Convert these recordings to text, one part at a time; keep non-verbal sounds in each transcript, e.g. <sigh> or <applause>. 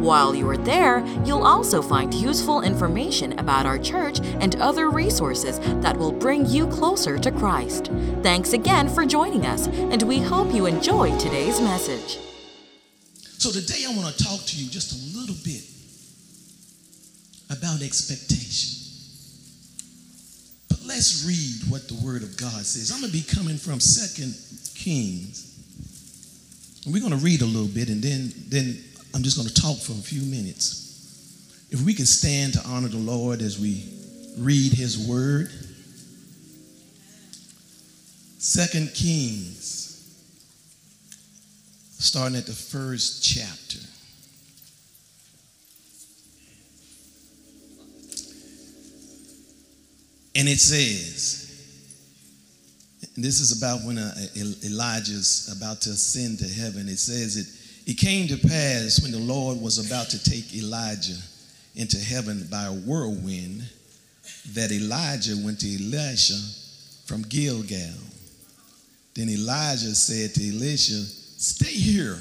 While you are there, you'll also find useful information about our church and other resources that will bring you closer to Christ. Thanks again for joining us, and we hope you enjoy today's message. So, today I want to talk to you just a little bit about expectation. But let's read what the Word of God says. I'm going to be coming from Second Kings. We're going to read a little bit, and then, then I'm just going to talk for a few minutes. If we can stand to honor the Lord as we read his word. Second Kings, starting at the first chapter. And it says, and this is about when uh, Elijah's about to ascend to heaven. It says it it came to pass when the Lord was about to take Elijah into heaven by a whirlwind that Elijah went to Elisha from Gilgal. Then Elijah said to Elisha, Stay here,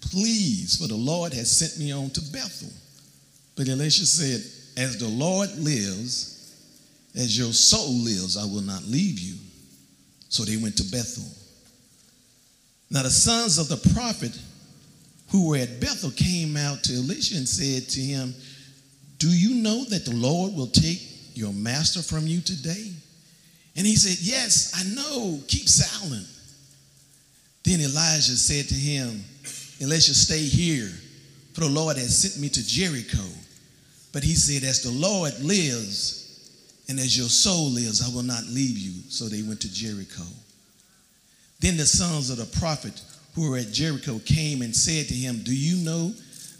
please, for the Lord has sent me on to Bethel. But Elisha said, As the Lord lives, as your soul lives, I will not leave you. So they went to Bethel. Now the sons of the prophet who were at Bethel came out to Elisha and said to him, Do you know that the Lord will take your master from you today? And he said, Yes, I know. Keep silent. Then Elijah said to him, Elisha, stay here, for the Lord has sent me to Jericho. But he said, As the Lord lives, and as your soul lives, I will not leave you. So they went to Jericho. Then the sons of the prophet who were at Jericho came and said to him, Do you know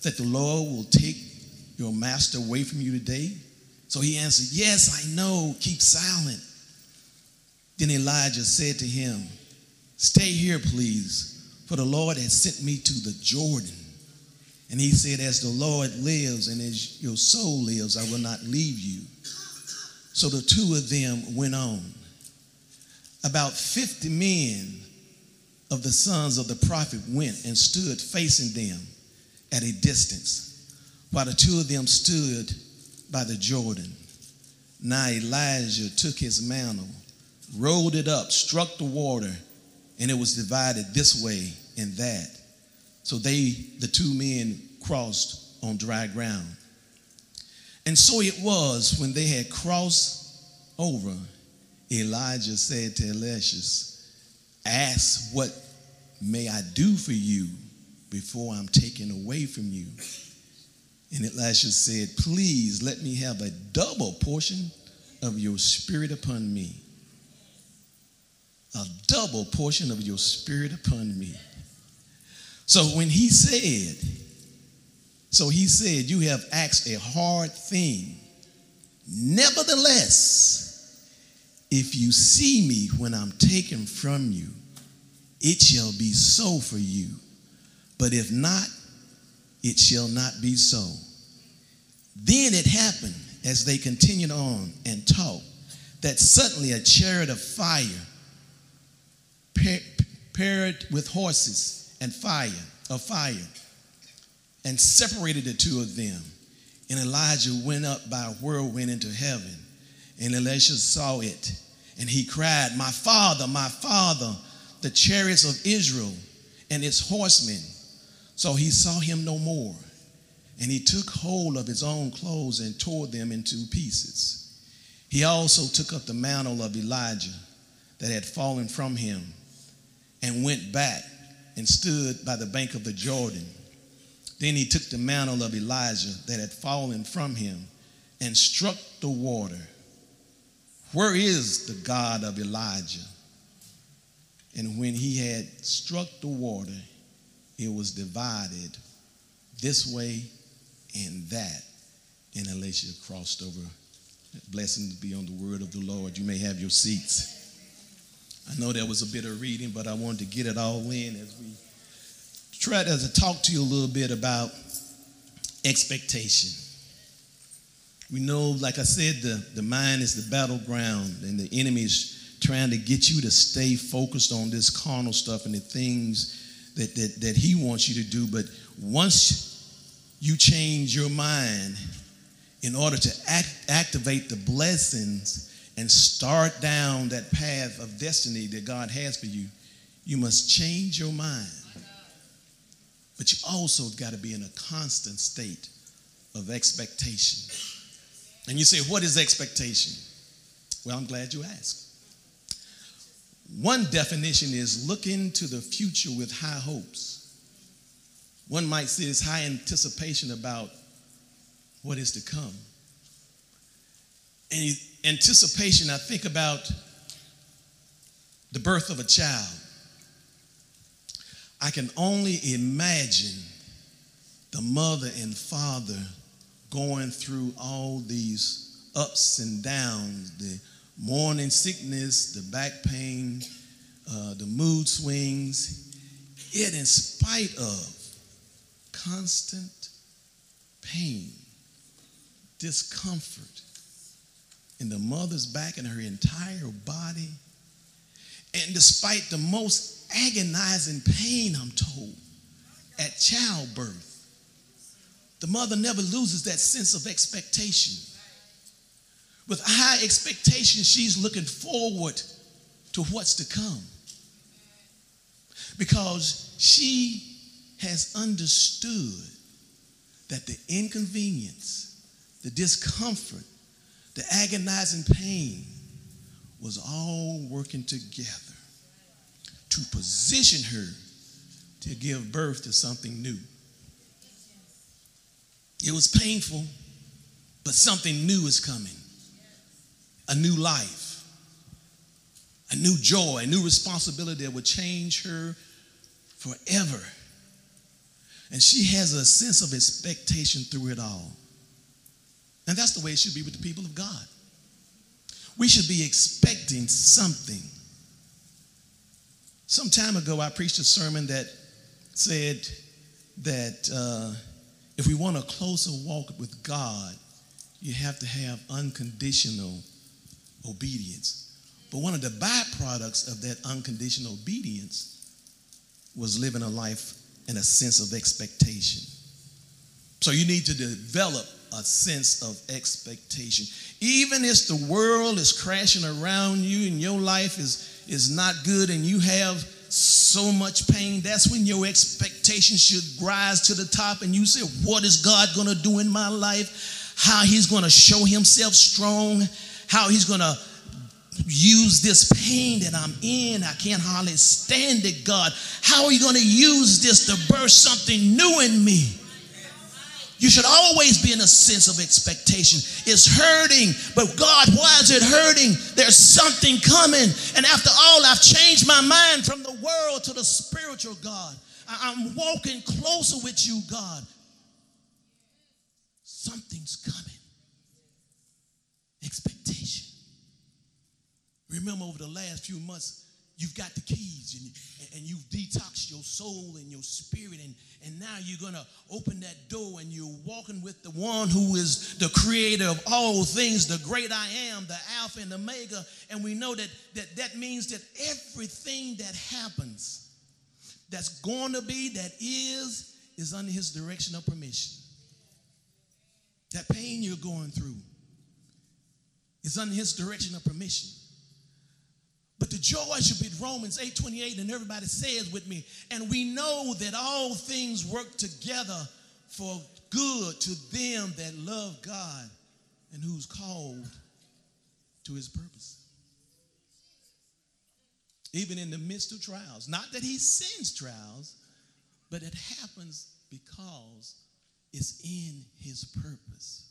that the Lord will take your master away from you today? So he answered, Yes, I know. Keep silent. Then Elijah said to him, Stay here, please, for the Lord has sent me to the Jordan. And he said, As the Lord lives and as your soul lives, I will not leave you. So the two of them went on. About 50 men of the sons of the prophet went and stood facing them at a distance, while the two of them stood by the Jordan. Now Elijah took his mantle, rolled it up, struck the water, and it was divided this way and that. So they, the two men, crossed on dry ground. And so it was when they had crossed over, Elijah said to Elisha, Ask what may I do for you before I'm taken away from you. And Elisha said, Please let me have a double portion of your spirit upon me. A double portion of your spirit upon me. So when he said, so he said, You have asked a hard thing. Nevertheless, if you see me when I'm taken from you, it shall be so for you. But if not, it shall not be so. Then it happened as they continued on and talked that suddenly a chariot of fire paired with horses and fire of fire and separated the two of them. And Elijah went up by a whirlwind into heaven. And Elisha saw it. And he cried, My father, my father, the chariots of Israel and its horsemen. So he saw him no more. And he took hold of his own clothes and tore them into pieces. He also took up the mantle of Elijah that had fallen from him and went back and stood by the bank of the Jordan. Then he took the mantle of Elijah that had fallen from him and struck the water. Where is the God of Elijah? And when he had struck the water, it was divided this way and that. And Elisha crossed over Blessing to be on the word of the Lord. You may have your seats. I know that was a bit of reading, but I wanted to get it all in as we try to talk to you a little bit about expectation. We know, like I said, the, the mind is the battleground, and the enemy is trying to get you to stay focused on this carnal stuff and the things that, that, that he wants you to do. But once you change your mind in order to act, activate the blessings and start down that path of destiny that God has for you, you must change your mind. But you also got to be in a constant state of expectation. And you say, What is expectation? Well, I'm glad you asked. One definition is looking to the future with high hopes. One might say it's high anticipation about what is to come. And anticipation, I think about the birth of a child. I can only imagine the mother and father going through all these ups and downs the morning sickness, the back pain, uh, the mood swings, yet, in spite of constant pain, discomfort in the mother's back and her entire body, and despite the most agonizing pain, I'm told, at childbirth, the mother never loses that sense of expectation. With high expectation, she's looking forward to what's to come. Because she has understood that the inconvenience, the discomfort, the agonizing pain was all working together to position her to give birth to something new. It was painful, but something new is coming a new life, a new joy, a new responsibility that would change her forever. And she has a sense of expectation through it all. And that's the way it should be with the people of God. We should be expecting something. Some time ago, I preached a sermon that said that uh, if we want a closer walk with God, you have to have unconditional obedience. But one of the byproducts of that unconditional obedience was living a life in a sense of expectation. So you need to develop a sense of expectation. Even if the world is crashing around you and your life is, is not good and you have so much pain, that's when your expectation should rise to the top and you say, What is God going to do in my life? How He's going to show Himself strong, how He's going to use this pain that I'm in. I can't hardly stand it, God. How are you going to use this to birth something new in me? You should always be in a sense of expectation. It's hurting, but God, why is it hurting? There's something coming. And after all, I've changed my mind from the world to the spiritual God. I'm walking closer with you, God. Something's coming. Expectation. Remember, over the last few months, you've got the keys and, and you've detoxed your soul and your spirit and, and now you're going to open that door and you're walking with the one who is the creator of all things the great i am the alpha and the omega. And we know that that, that means that everything that happens that's going to be that is is under his direction of permission. That pain you're going through is under his direction of permission but the joy should be Romans 8:28, and everybody says with me, and we know that all things work together for good to them that love God and who's called to his purpose. Even in the midst of trials. Not that he sends trials, but it happens because it's in his purpose.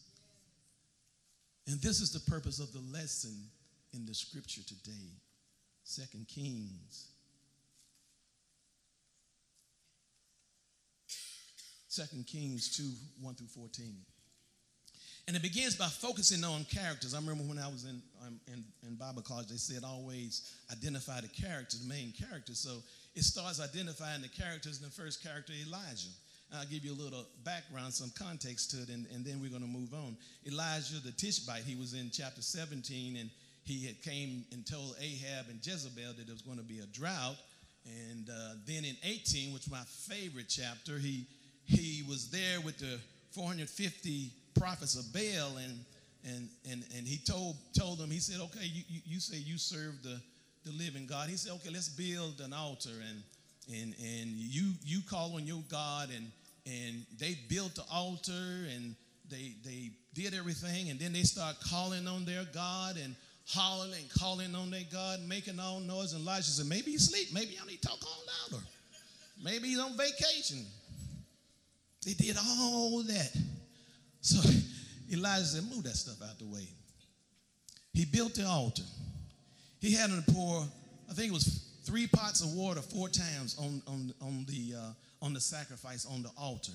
And this is the purpose of the lesson in the scripture today. Second Kings. Second Kings 2, 1 through 14. And it begins by focusing on characters. I remember when I was in, um, in, in Bible college, they said always identify the characters, the main characters. So it starts identifying the characters, and the first character, Elijah. I'll give you a little background, some context to it, and, and then we're going to move on. Elijah the Tishbite, he was in chapter 17, and he had came and told Ahab and Jezebel that there was going to be a drought. And uh, then in 18, which is my favorite chapter, he, he was there with the 450 prophets of Baal, and, and, and, and he told, told them, he said, okay, you, you, you say you serve the, the living God. He said, okay, let's build an altar, and, and, and you, you call on your God, and, and they built the altar and they they did everything and then they start calling on their God and hollering and calling on their God, making all noise. And Elijah said, maybe he's asleep. Maybe I need to talk on louder. Maybe he's on vacation. They did all that. So <laughs> Elijah said, move that stuff out the way. He built the altar. He had to pour, I think it was three pots of water four times on, on, on the uh, on the sacrifice on the altar.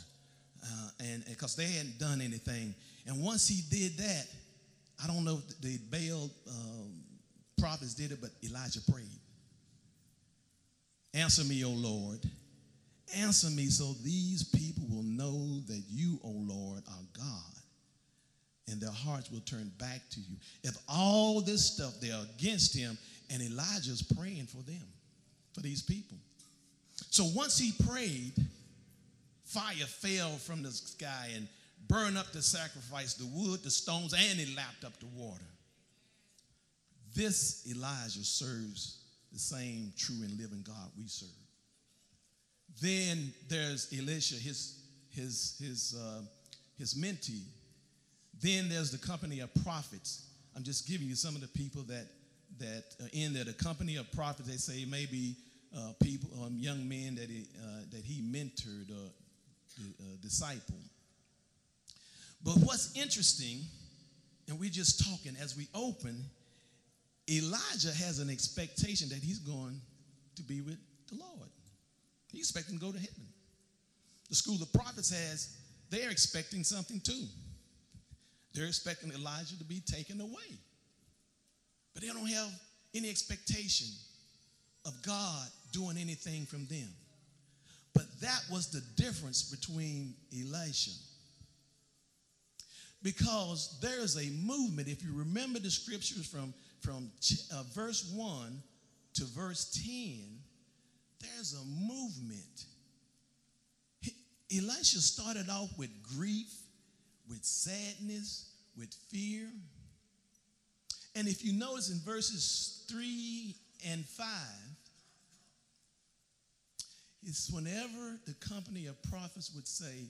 Uh, and because they hadn't done anything. And once he did that, I don't know if the Baal um, prophets did it, but Elijah prayed. Answer me, O Lord. Answer me so these people will know that you, O Lord, are God. And their hearts will turn back to you. If all this stuff they're against him, and Elijah's praying for them, for these people. So once he prayed, fire fell from the sky and burned up the sacrifice, the wood, the stones, and it lapped up the water. This Elijah serves the same true and living God we serve. Then there's Elisha, his, his, his, uh, his mentee. Then there's the company of prophets. I'm just giving you some of the people that that uh, in there. The company of prophets, they say maybe uh, people, um, young men that he, uh, that he mentored or uh, disciple. But what's interesting, and we're just talking as we open, Elijah has an expectation that he's going to be with the Lord. He's expecting to go to heaven. The school of prophets has, they're expecting something too. They're expecting Elijah to be taken away. But they don't have any expectation of God doing anything from them. But that was the difference between Elisha. Because there is a movement, if you remember the scriptures from, from uh, verse 1 to verse 10, there's a movement. He, Elisha started off with grief, with sadness, with fear. And if you notice in verses 3 and 5, it's whenever the company of prophets would say,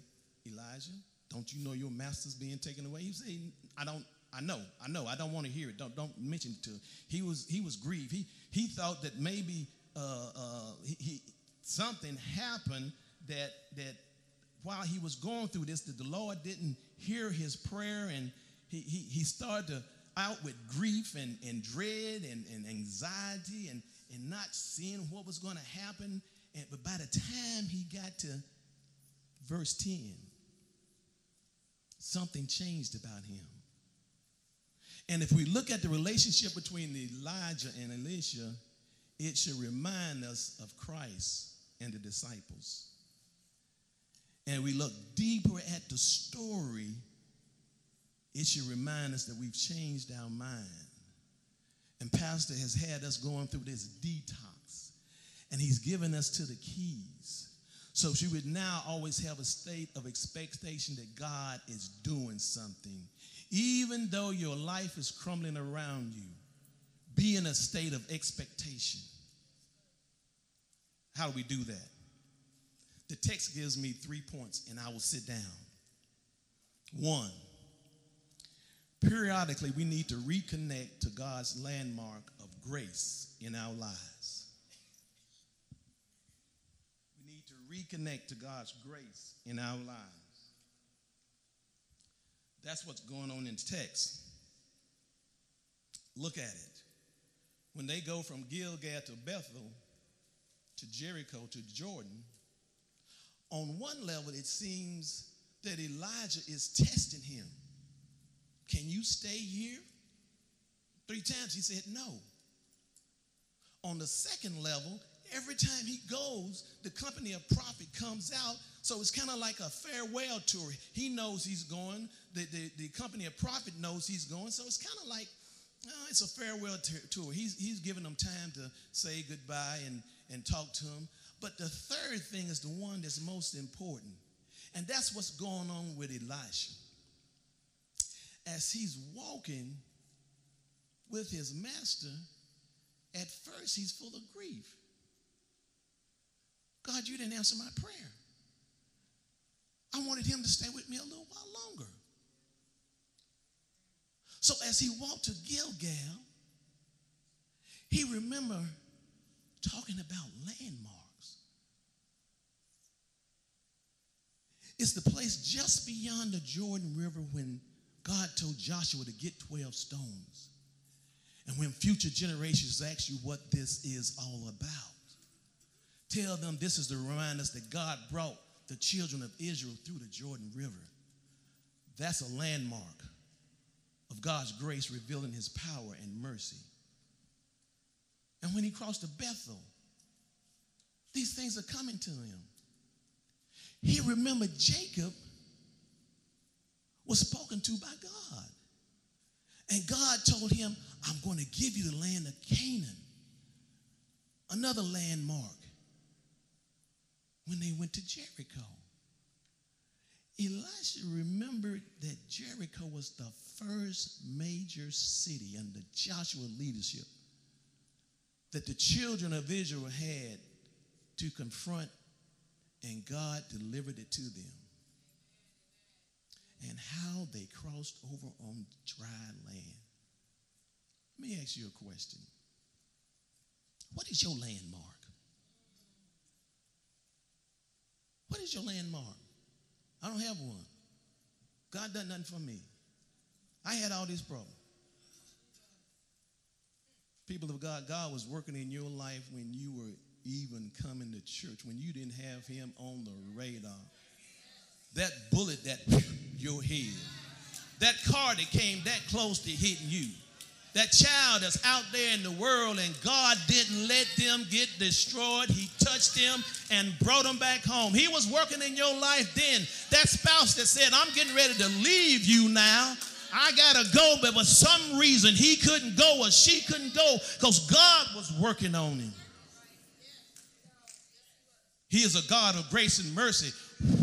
Elijah, don't you know your master's being taken away? He say, I don't, I know, I know, I don't want to hear it. Don't, don't mention it to him. He was, he was grieved. He, he thought that maybe uh, uh, he, he, something happened that, that while he was going through this, that the Lord didn't hear his prayer and he, he, he started to out with grief and, and dread and, and anxiety and, and not seeing what was going to happen and, but by the time he got to verse 10, something changed about him. And if we look at the relationship between Elijah and Elisha, it should remind us of Christ and the disciples. And we look deeper at the story, it should remind us that we've changed our mind. And Pastor has had us going through this detox and he's given us to the keys. So she would now always have a state of expectation that God is doing something. Even though your life is crumbling around you, be in a state of expectation. How do we do that? The text gives me three points, and I will sit down. One, periodically we need to reconnect to God's landmark of grace in our lives. Reconnect to God's grace in our lives. That's what's going on in the text. Look at it. When they go from Gilgal to Bethel to Jericho to Jordan, on one level, it seems that Elijah is testing him. Can you stay here? Three times he said, No. On the second level, every time he goes, the company of prophet comes out. So it's kind of like a farewell tour. He knows he's going. The, the, the company of prophet knows he's going. So it's kind of like uh, it's a farewell t- tour. He's, he's giving them time to say goodbye and, and talk to them. But the third thing is the one that's most important. And that's what's going on with Elisha. As he's walking with his master, at first he's full of grief. God, you didn't answer my prayer. I wanted him to stay with me a little while longer. So as he walked to Gilgal, he remembered talking about landmarks. It's the place just beyond the Jordan River when God told Joshua to get 12 stones. And when future generations ask you what this is all about, tell them this is to remind us that God brought the children of Israel through the Jordan River. That's a landmark of God's grace revealing his power and mercy. And when he crossed to Bethel, these things are coming to him. He remembered Jacob was spoken to by God. And God told him, I'm going to give you the land of Canaan. Another landmark when they went to Jericho. Elisha remembered that Jericho was the first major city under Joshua's leadership that the children of Israel had to confront, and God delivered it to them. And how they crossed over on dry land. Let me ask you a question. What is your landmark? What is your landmark? I don't have one. God done nothing for me. I had all these problems. People of God, God was working in your life when you were even coming to church, when you didn't have him on the radar. That bullet that your head, that car that came that close to hitting you, that child that's out there in the world and God didn't let them get destroyed. He touched them and brought them back home. He was working in your life then. That spouse that said, I'm getting ready to leave you now. I got to go, but for some reason he couldn't go or she couldn't go because God was working on him. He is a God of grace and mercy.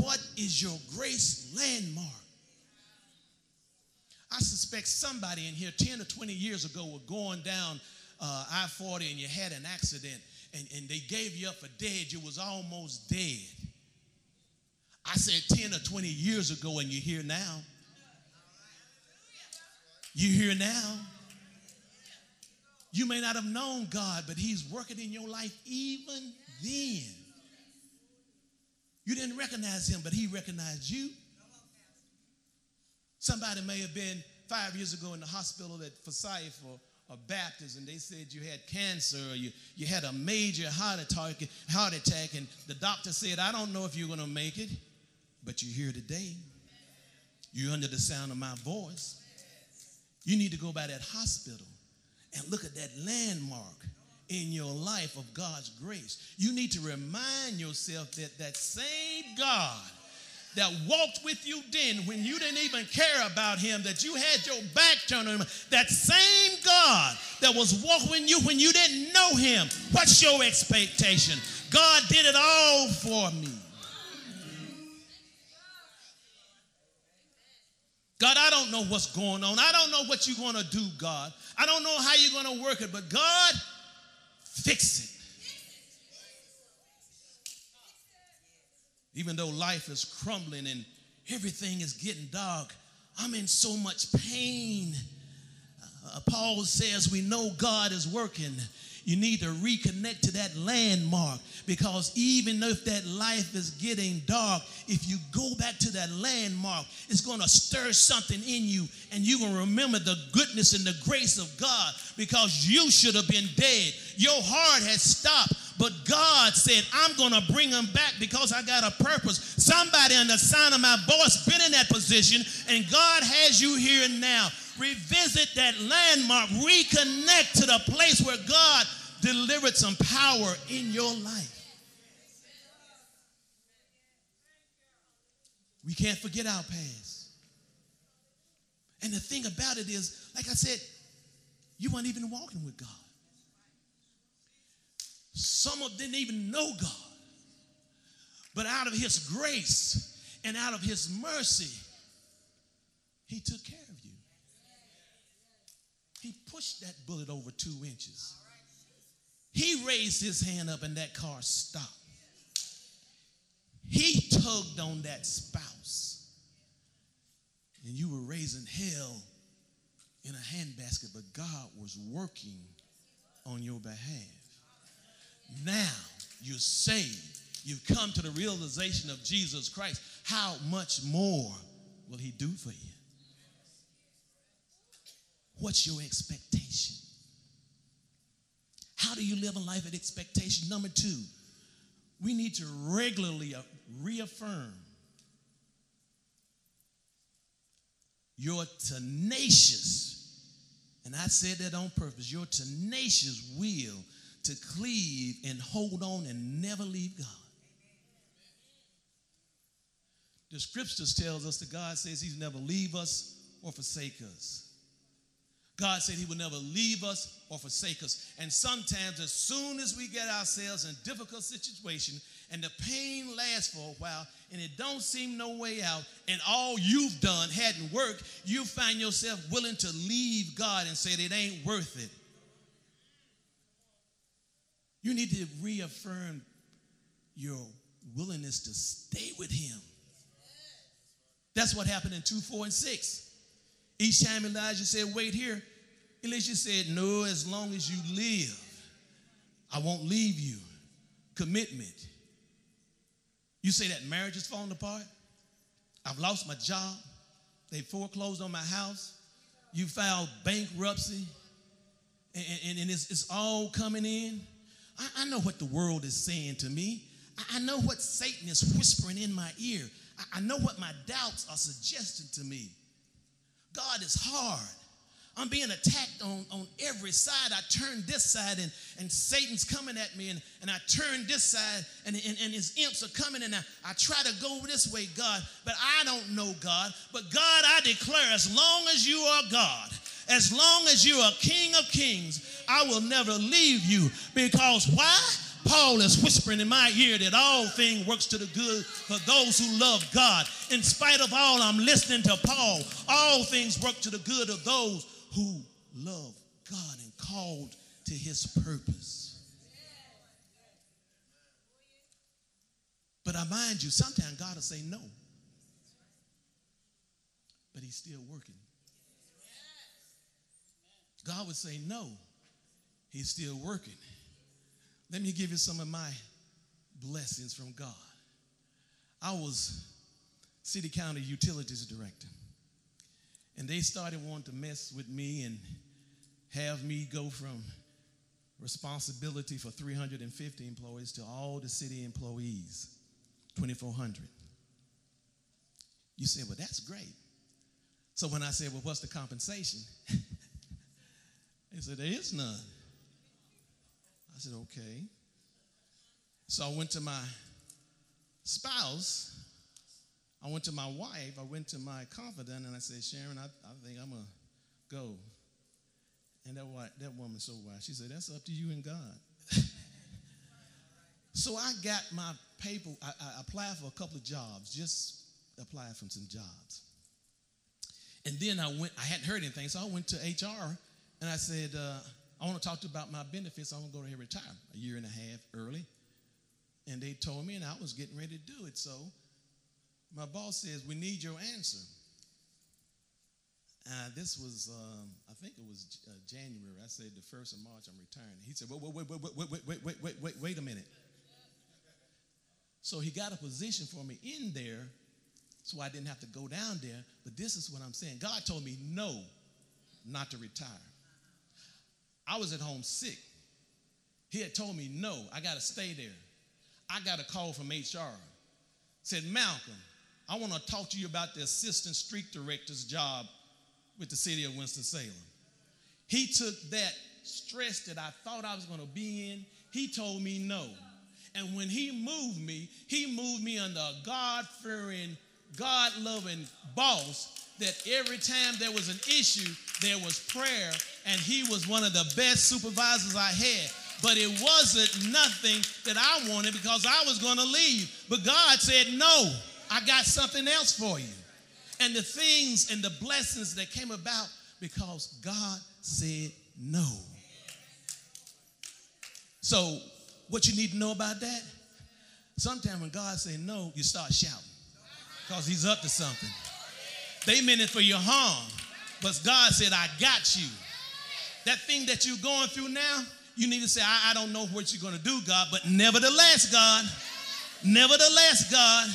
What is your grace landmark? I suspect somebody in here 10 or 20 years ago were going down uh, I 40 and you had an accident and, and they gave you up for dead. You was almost dead. I said 10 or 20 years ago and you're here now. You're here now. You may not have known God, but He's working in your life even then. You didn't recognize Him, but He recognized you. Somebody may have been five years ago in the hospital at Forsyth for a Baptist, and they said you had cancer or you, you had a major heart attack, heart attack, and the doctor said, I don't know if you're going to make it, but you're here today. You're under the sound of my voice. You need to go by that hospital and look at that landmark in your life of God's grace. You need to remind yourself that that same God that walked with you then when you didn't even care about him, that you had your back turned on him, that same God that was walking you when you didn't know him, what's your expectation? God did it all for me. God, I don't know what's going on. I don't know what you're going to do, God. I don't know how you're going to work it, but God, fix it. Even though life is crumbling and everything is getting dark, I'm in so much pain. Uh, Paul says we know God is working. You need to reconnect to that landmark because even if that life is getting dark, if you go back to that landmark, it's going to stir something in you and you're going to remember the goodness and the grace of God because you should have been dead. Your heart has stopped, but God said, I'm going to bring them back because I got a purpose. Somebody on the sound of my voice been in that position, and God has you here and now. Revisit that landmark, reconnect to the place where God delivered some power in your life. We can't forget our past. And the thing about it is, like I said, you weren't even walking with God. Some of didn't even know God. But out of his grace and out of his mercy, he took care. He pushed that bullet over two inches. He raised his hand up and that car stopped. He tugged on that spouse. And you were raising hell in a handbasket, but God was working on your behalf. Now you're saved. You've come to the realization of Jesus Christ. How much more will He do for you? What's your expectation? How do you live a life of expectation? Number two, we need to regularly reaffirm your tenacious, and I said that on purpose, your tenacious will to cleave and hold on and never leave God. The scriptures tells us that God says he's never leave us or forsake us. God said he will never leave us or forsake us. And sometimes as soon as we get ourselves in a difficult situation and the pain lasts for a while and it don't seem no way out and all you've done hadn't worked, you find yourself willing to leave God and say that it ain't worth it. You need to reaffirm your willingness to stay with Him. That's what happened in 2, 4, and 6. Each time Elijah said, Wait here, Elisha said, No, as long as you live, I won't leave you. Commitment. You say that marriage is falling apart? I've lost my job. They foreclosed on my house. You filed bankruptcy. And, and, and it's, it's all coming in. I, I know what the world is saying to me. I, I know what Satan is whispering in my ear. I, I know what my doubts are suggesting to me. God is hard. I'm being attacked on, on every side. I turn this side and, and Satan's coming at me, and, and I turn this side and, and, and his imps are coming, and I, I try to go this way, God, but I don't know God. But God, I declare, as long as you are God, as long as you are King of Kings, I will never leave you. Because why? Paul is whispering in my ear that all things works to the good for those who love God. In spite of all, I'm listening to Paul. All things work to the good of those who love God and called to his purpose. But I mind you, sometimes God will say no. But he's still working. God would say no. He's still working. Let me give you some of my blessings from God. I was city county utilities director. And they started wanting to mess with me and have me go from responsibility for 350 employees to all the city employees, 2,400. You say, well, that's great. So when I said, well, what's the compensation? <laughs> they said, there is none. I said, okay. So I went to my spouse I went to my wife, I went to my confidant, and I said, Sharon, I, I think I'm going to go. And that, that woman's so wise. She said, That's up to you and God. <laughs> so I got my paper, I, I, applied for a couple of jobs, just applied for some jobs. And then I went, I hadn't heard anything, so I went to HR and I said, uh, I want to talk to you about my benefits. I want to go to retire a year and a half early. And they told me, and I was getting ready to do it. So my boss says, We need your answer. Uh, this was, um, I think it was uh, January. I said the first of March, I'm retiring. He said, wait, wait, wait, wait, wait, wait, wait, wait, wait, wait, wait a minute. So he got a position for me in there, so I didn't have to go down there. But this is what I'm saying. God told me no, not to retire. I was at home sick. He had told me, no, I got to stay there. I got a call from HR. Said, Malcolm, I want to talk to you about the assistant street director's job with the city of Winston-Salem. He took that stress that I thought I was going to be in, he told me no. And when he moved me, he moved me under a God fearing, God loving boss that every time there was an issue, there was prayer, and he was one of the best supervisors I had. But it wasn't nothing that I wanted because I was going to leave. But God said, No, I got something else for you. And the things and the blessings that came about because God said no. So, what you need to know about that? Sometimes when God say no, you start shouting because he's up to something. They meant it for your harm, but God said, I got you. That thing that you're going through now, you need to say, I, I don't know what you're going to do, God, but nevertheless, God, nevertheless, God,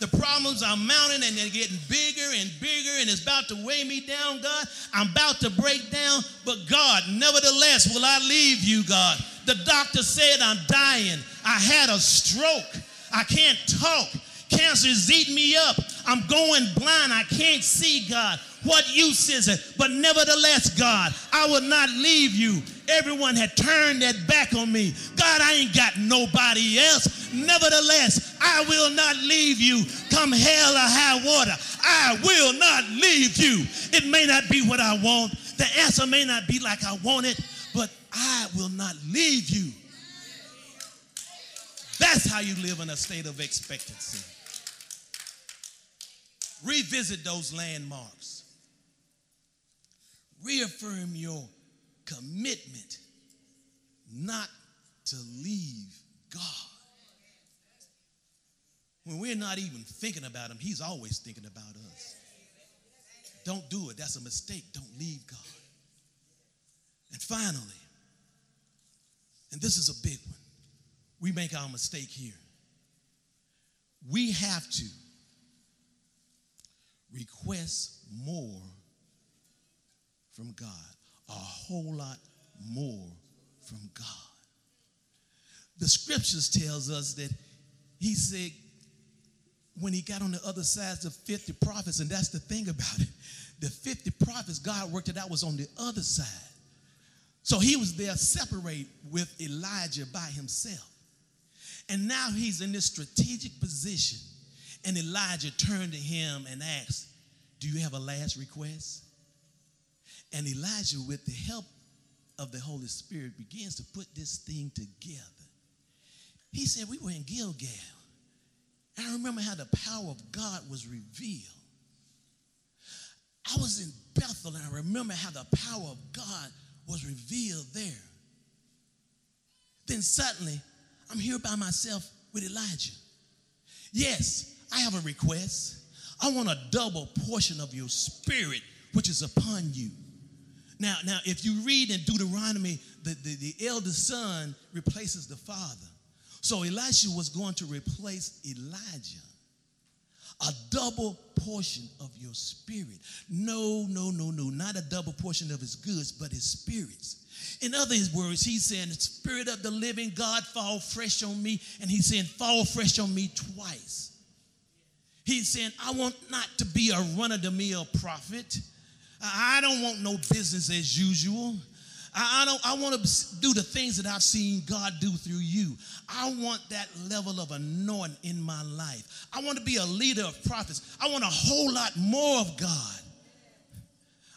the problems are mounting and they're getting bigger and bigger and it's about to weigh me down, God. I'm about to break down, but God, nevertheless, will I leave you, God? The doctor said I'm dying. I had a stroke. I can't talk. Cancer is eating me up. I'm going blind. I can't see, God. What use is it? But nevertheless, God, I will not leave you. Everyone had turned their back on me. God, I ain't got nobody else. Nevertheless, I will not leave you. Come hell or high water, I will not leave you. It may not be what I want. The answer may not be like I want it, but I will not leave you. That's how you live in a state of expectancy. Revisit those landmarks. Reaffirm your commitment not to leave God. When we're not even thinking about Him, He's always thinking about us. Don't do it. That's a mistake. Don't leave God. And finally, and this is a big one, we make our mistake here. We have to request more from God, a whole lot more from God. The scriptures tells us that he said when he got on the other side of 50 prophets, and that's the thing about it. The 50 prophets, God worked it out, was on the other side. So he was there separate with Elijah by himself. And now he's in this strategic position. And Elijah turned to him and asked, Do you have a last request? And Elijah, with the help of the Holy Spirit, begins to put this thing together. He said, We were in Gilgal. I remember how the power of God was revealed. I was in Bethel and I remember how the power of God was revealed there. Then suddenly, I'm here by myself with Elijah. Yes, I have a request. I want a double portion of your spirit which is upon you. Now, now, if you read in Deuteronomy, the, the, the eldest son replaces the father. So Elisha was going to replace Elijah. A double portion of your spirit. No, no, no, no, not a double portion of his goods, but his spirits. In other words, he's saying, Spirit of the living God, fall fresh on me. And he's saying, fall fresh on me twice. He's saying, I want not to be a run of the mill prophet. I don't want no business as usual. I, don't I want to do the things that I've seen God do through you. I want that level of anointing in my life. I want to be a leader of prophets. I want a whole lot more of God.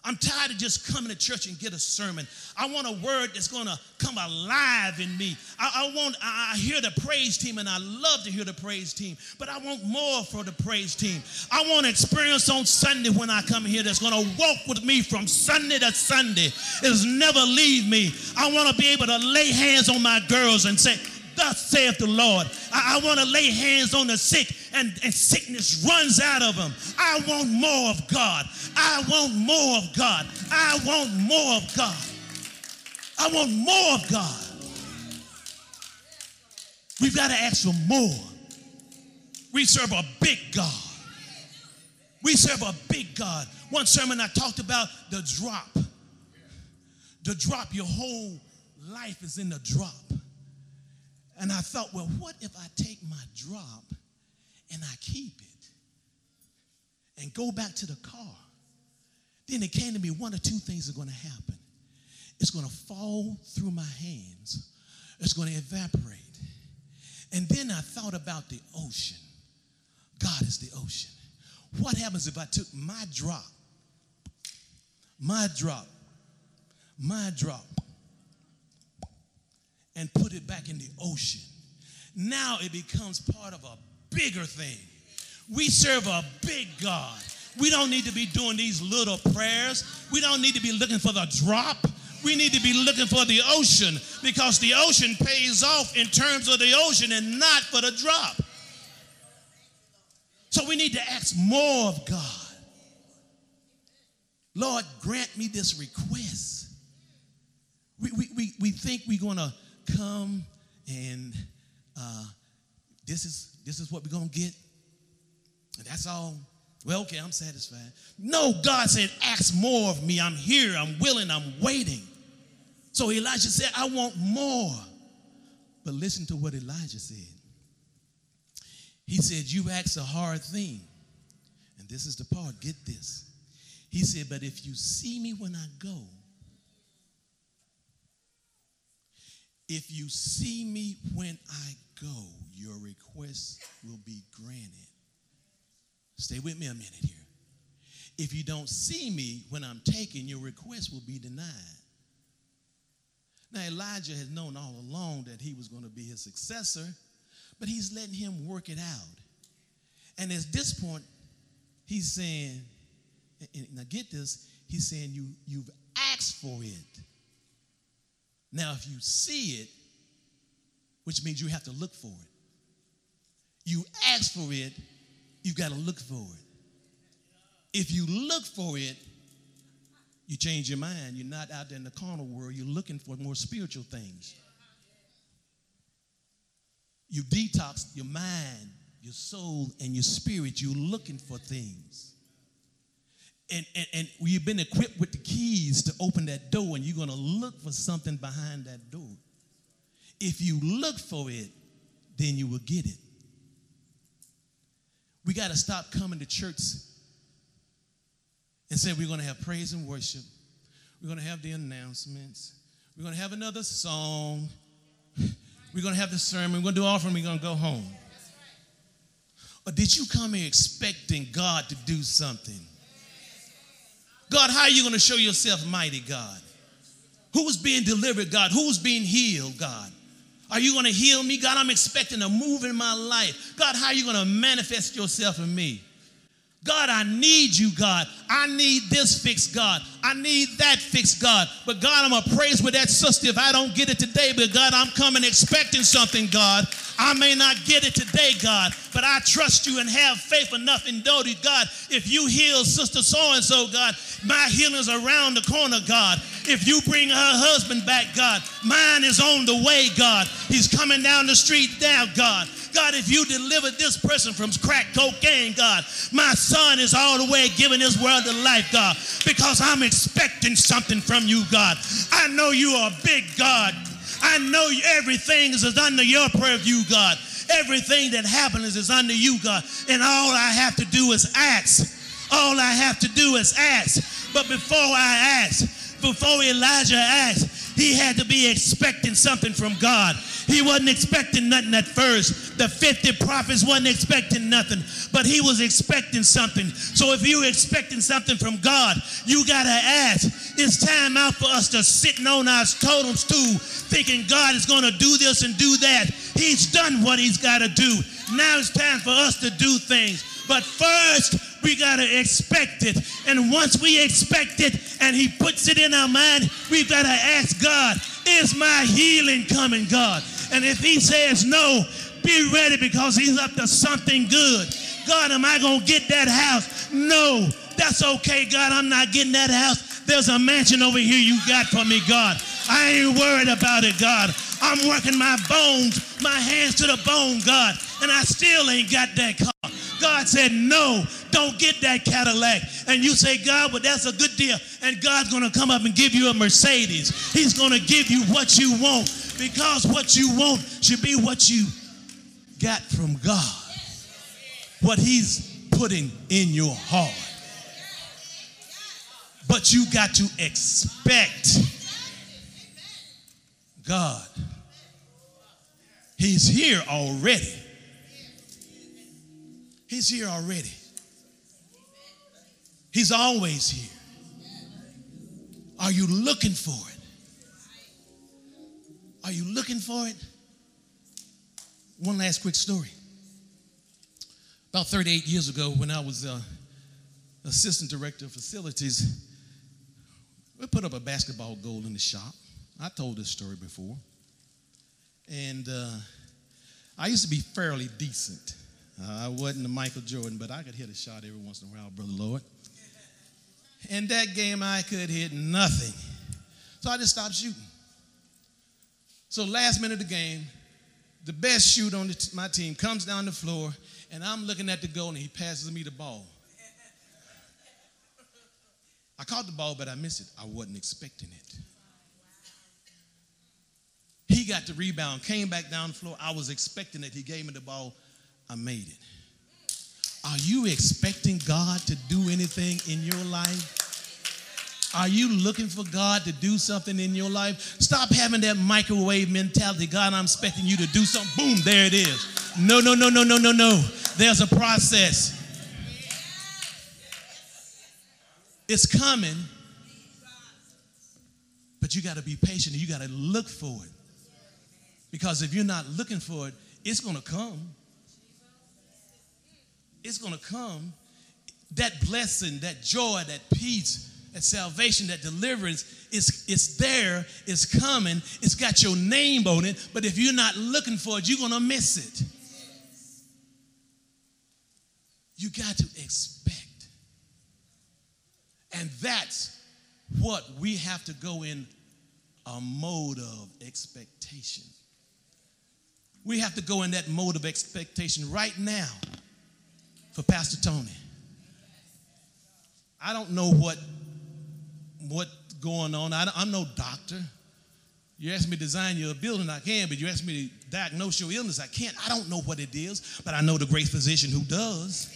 I'm tired of just coming to church and get a sermon. I want a word that's going to come alive in me. I, I want, I, hear the praise team and I love to hear the praise team, but I want more for the praise team. I want experience on Sunday when I come here that's going to walk with me from Sunday to Sunday. It'll never leave me. I want to be able to lay hands on my girls and say, Thus saith the Lord. I, I want to lay hands on the sick and, and sickness runs out of them. I want more of God. I want more of God. I want more of God. I want more of God. We've got to ask for more. We serve a big God. We serve a big God. One sermon I talked about the drop. The drop, your whole life is in the drop. And I thought, well, what if I take my drop and I keep it and go back to the car? Then it came to me one or two things are going to happen. It's going to fall through my hands, it's going to evaporate. And then I thought about the ocean. God is the ocean. What happens if I took my drop, my drop, my drop, and put it back in the ocean? Now it becomes part of a bigger thing. We serve a big God. We don't need to be doing these little prayers. We don't need to be looking for the drop. We need to be looking for the ocean because the ocean pays off in terms of the ocean and not for the drop. So we need to ask more of God. Lord, grant me this request. We, we, we, we think we're going to come and uh, this, is, this is what we're to get. And that's all. Well, okay, I'm satisfied. No, God said, ask more of me. I'm here, I'm willing, I'm waiting. So Elijah said, I want more. But listen to what Elijah said. He said, You asked a hard thing. And this is the part, get this. He said, But if you see me when I go, if you see me when I go, your request will be granted. Stay with me a minute here. If you don't see me when I'm taken, your request will be denied. Now, Elijah had known all along that he was going to be his successor, but he's letting him work it out. And at this point, he's saying, now get this, he's saying, you, you've asked for it. Now, if you see it, which means you have to look for it, you ask for it, you've got to look for it. If you look for it, you change your mind. You're not out there in the carnal world. You're looking for more spiritual things. You detox your mind, your soul, and your spirit. You're looking for things. And, and, and you've been equipped with the keys to open that door, and you're going to look for something behind that door. If you look for it, then you will get it. We got to stop coming to church and say We're going to have praise and worship. We're going to have the announcements. We're going to have another song. <laughs> We're going to have the sermon. We're going to do offering. We're going to go home. Or did you come here expecting God to do something? God, how are you going to show yourself mighty, God? Who's being delivered, God? Who's being healed, God? Are you going to heal me? God, I'm expecting a move in my life. God, how are you going to manifest yourself in me? God, I need you, God. I need this fixed, God. I need that fixed, God. But God, I'm going to praise with that sister if I don't get it today. But God, I'm coming expecting something, God. I may not get it today, God, but I trust you and have faith enough in Dodie, God. If you heal Sister So and so, God, my healing's around the corner, God. If you bring her husband back, God, mine is on the way, God. He's coming down the street now, God. God, if you deliver this person from crack cocaine, God, my son is all the way giving this world to life, God, because I'm expecting something from you, God. I know you are a big God. I know everything is under your purview, God. Everything that happens is under you, God. And all I have to do is ask. All I have to do is ask. But before I ask, before Elijah asked, he had to be expecting something from God. He wasn't expecting nothing at first. The 50 prophets wasn't expecting nothing, but he was expecting something. So if you're expecting something from God, you got to ask. It's time out for us to sitting on our totem stool thinking God is going to do this and do that. He's done what he's got to do. Now it's time for us to do things. But first, we got to expect it. And once we expect it and He puts it in our mind, we've got to ask God, is my healing coming, God? And if He says no, be ready because He's up to something good. God, am I going to get that house? No, that's okay, God. I'm not getting that house. There's a mansion over here you got for me, God. I ain't worried about it, God. I'm working my bones, my hands to the bone, God, and I still ain't got that car. God said, No, don't get that Cadillac. And you say, God, but that's a good deal. And God's going to come up and give you a Mercedes. He's going to give you what you want Because what you want should be what you got from God, what He's putting in your heart. But you got to expect God. He's here already. He's here already. He's always here. Are you looking for it? Are you looking for it? One last quick story. About 38 years ago, when I was uh, assistant director of facilities, we put up a basketball goal in the shop. I told this story before. And uh, I used to be fairly decent. Uh, I wasn't a Michael Jordan, but I could hit a shot every once in a while, Brother Lord. And that game, I could hit nothing. So I just stopped shooting. So, last minute of the game, the best shooter on the, my team comes down the floor, and I'm looking at the goal, and he passes me the ball. I caught the ball, but I missed it. I wasn't expecting it. He got the rebound, came back down the floor. I was expecting it. He gave me the ball. I made it. Are you expecting God to do anything in your life? Are you looking for God to do something in your life? Stop having that microwave mentality. God, I'm expecting you to do something. Boom, there it is. No, no, no, no, no, no, no. There's a process. It's coming, but you got to be patient you got to look for it. Because if you're not looking for it, it's going to come. It's going to come. That blessing, that joy, that peace, that salvation, that deliverance is it's there, it's coming, it's got your name on it, but if you're not looking for it, you're going to miss it. You got to expect. And that's what we have to go in a mode of expectation. We have to go in that mode of expectation right now for Pastor Tony. I don't know what what's going on. I, am no doctor. You ask me to design your building, I can, but you ask me to diagnose your illness, I can't. I don't know what it is, but I know the great physician who does.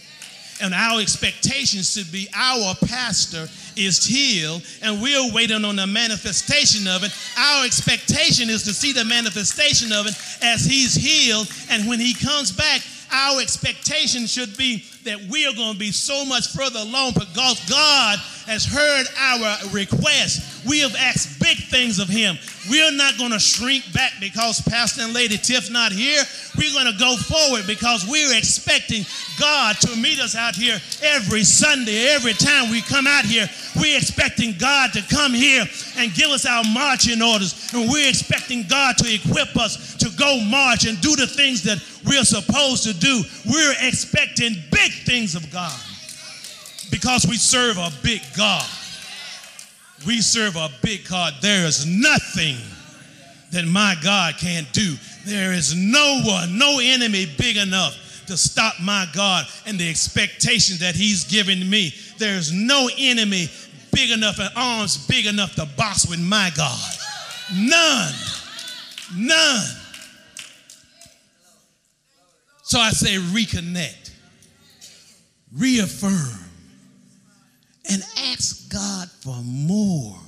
And our expectation should be our pastor is healed, and we're waiting on the manifestation of it. Our expectation is to see the manifestation of it as he's healed, and when he comes back, our expectation should be that we are going to be so much further along because God has heard our request. We have asked big things of Him. We're not going to shrink back because Pastor and Lady Tiff's not here. We're going to go forward because we're expecting God to meet us out here every Sunday, every time we come out here. We're expecting God to come here and give us our marching orders. And we're expecting God to equip us to go march and do the things that we're supposed to do. We're expecting big things of God because we serve a big God. We serve a big God. There is nothing that my God can't do. There is no one, no enemy big enough to stop my God and the expectation that He's given me. There's no enemy big enough and arms big enough to box with my God. None. None. So I say reconnect, reaffirm, and ask God for more.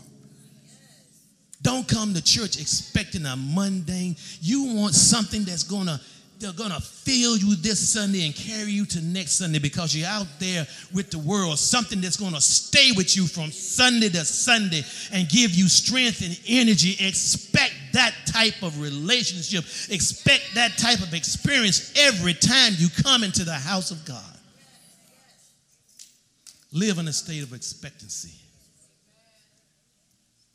Don't come to church expecting a mundane. You want something that's gonna they're gonna fill you this Sunday and carry you to next Sunday because you're out there with the world. Something that's gonna stay with you from Sunday to Sunday and give you strength and energy. Expect that type of relationship. Expect that type of experience every time you come into the house of God. Live in a state of expectancy.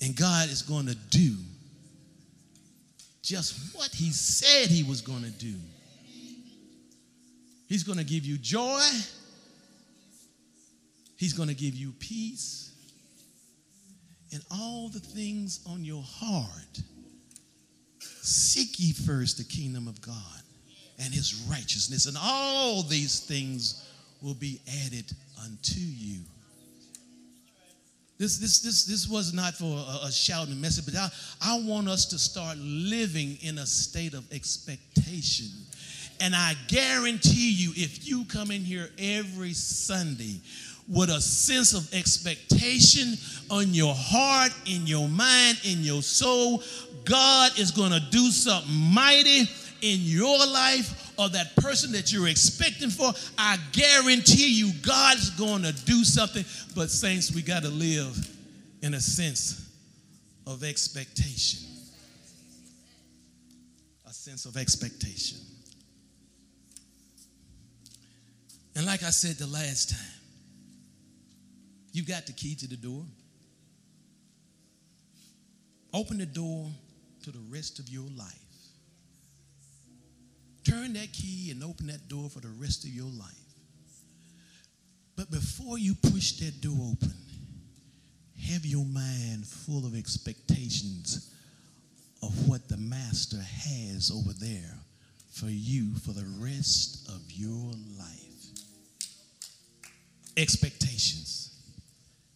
And God is going to do just what He said He was going to do. He's going to give you joy, He's going to give you peace, and all the things on your heart. Seek ye first the kingdom of God and his righteousness, and all these things will be added unto you. This, this, this, this was not for a, a shouting message, but I, I want us to start living in a state of expectation. And I guarantee you, if you come in here every Sunday with a sense of expectation on your heart, in your mind, in your soul, God is going to do something mighty in your life or that person that you're expecting for. I guarantee you, God's going to do something. But, saints, we got to live in a sense of expectation. A sense of expectation. And like I said the last time, you got the key to the door. Open the door to the rest of your life. Turn that key and open that door for the rest of your life. But before you push that door open, have your mind full of expectations of what the Master has over there for you for the rest of your life. Expectations.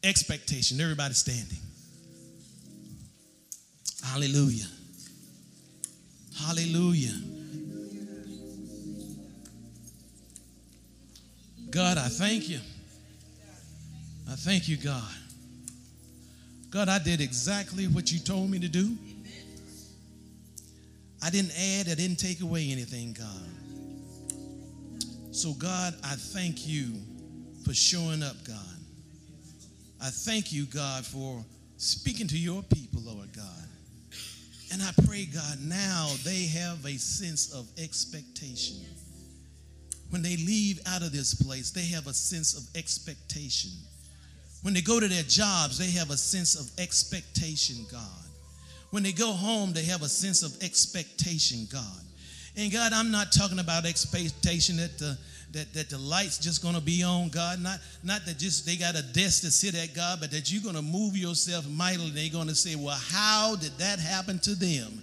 Expectation. Everybody standing. Hallelujah. Hallelujah. God, I thank you. I thank you, God. God, I did exactly what you told me to do. I didn't add, I didn't take away anything, God. So, God, I thank you for showing up, God. I thank you, God, for speaking to your people, Lord God. And I pray, God, now they have a sense of expectation. When they leave out of this place, they have a sense of expectation. When they go to their jobs, they have a sense of expectation, God. When they go home, they have a sense of expectation, God. And God, I'm not talking about expectation that the that, that the light's just gonna be on, God. Not, not that just they got a desk to sit at, God, but that you're gonna move yourself mightily. They're gonna say, Well, how did that happen to them?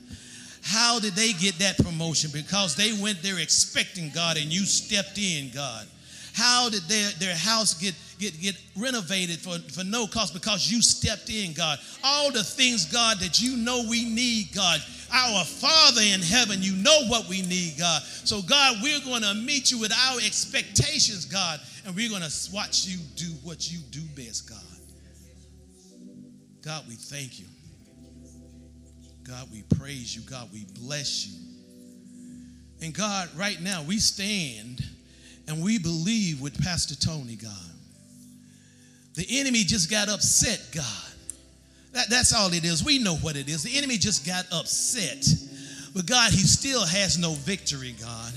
How did they get that promotion? Because they went there expecting God and you stepped in, God. How did their, their house get, get, get renovated for, for no cost? Because you stepped in, God. All the things, God, that you know we need, God. Our Father in heaven, you know what we need, God. So, God, we're going to meet you with our expectations, God, and we're going to watch you do what you do best, God. God, we thank you. God, we praise you. God, we bless you. And God, right now, we stand and we believe with Pastor Tony, God. The enemy just got upset, God. That, that's all it is. We know what it is. The enemy just got upset. But God, he still has no victory, God.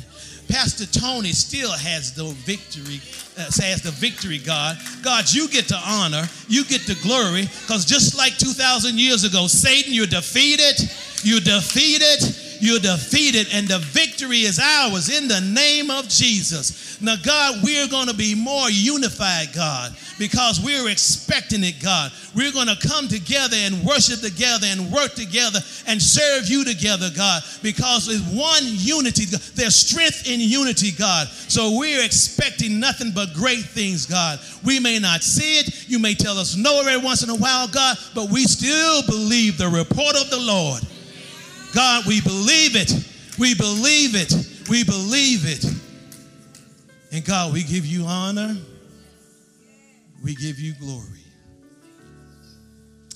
Pastor Tony still has the victory, uh, has the victory, God. God, you get the honor, you get the glory, because just like 2,000 years ago, Satan, you're defeated, you're defeated, you're defeated, and the victory is ours in the name of Jesus. Now, God, we're going to be more unified, God, because we're expecting it, God. We're going to come together and worship together and work together and serve you together, God, because with one unity, there's strength in unity, God. So we're expecting nothing but great things, God. We may not see it, you may tell us no every once in a while, God, but we still believe the report of the Lord. God, we believe it. We believe it. We believe it. And God, we give you honor. We give you glory.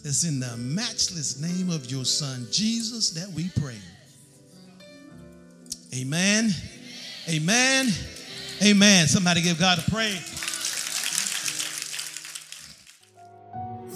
It's in the matchless name of your Son, Jesus, that we pray. Amen. Amen. Amen. Somebody give God a praise.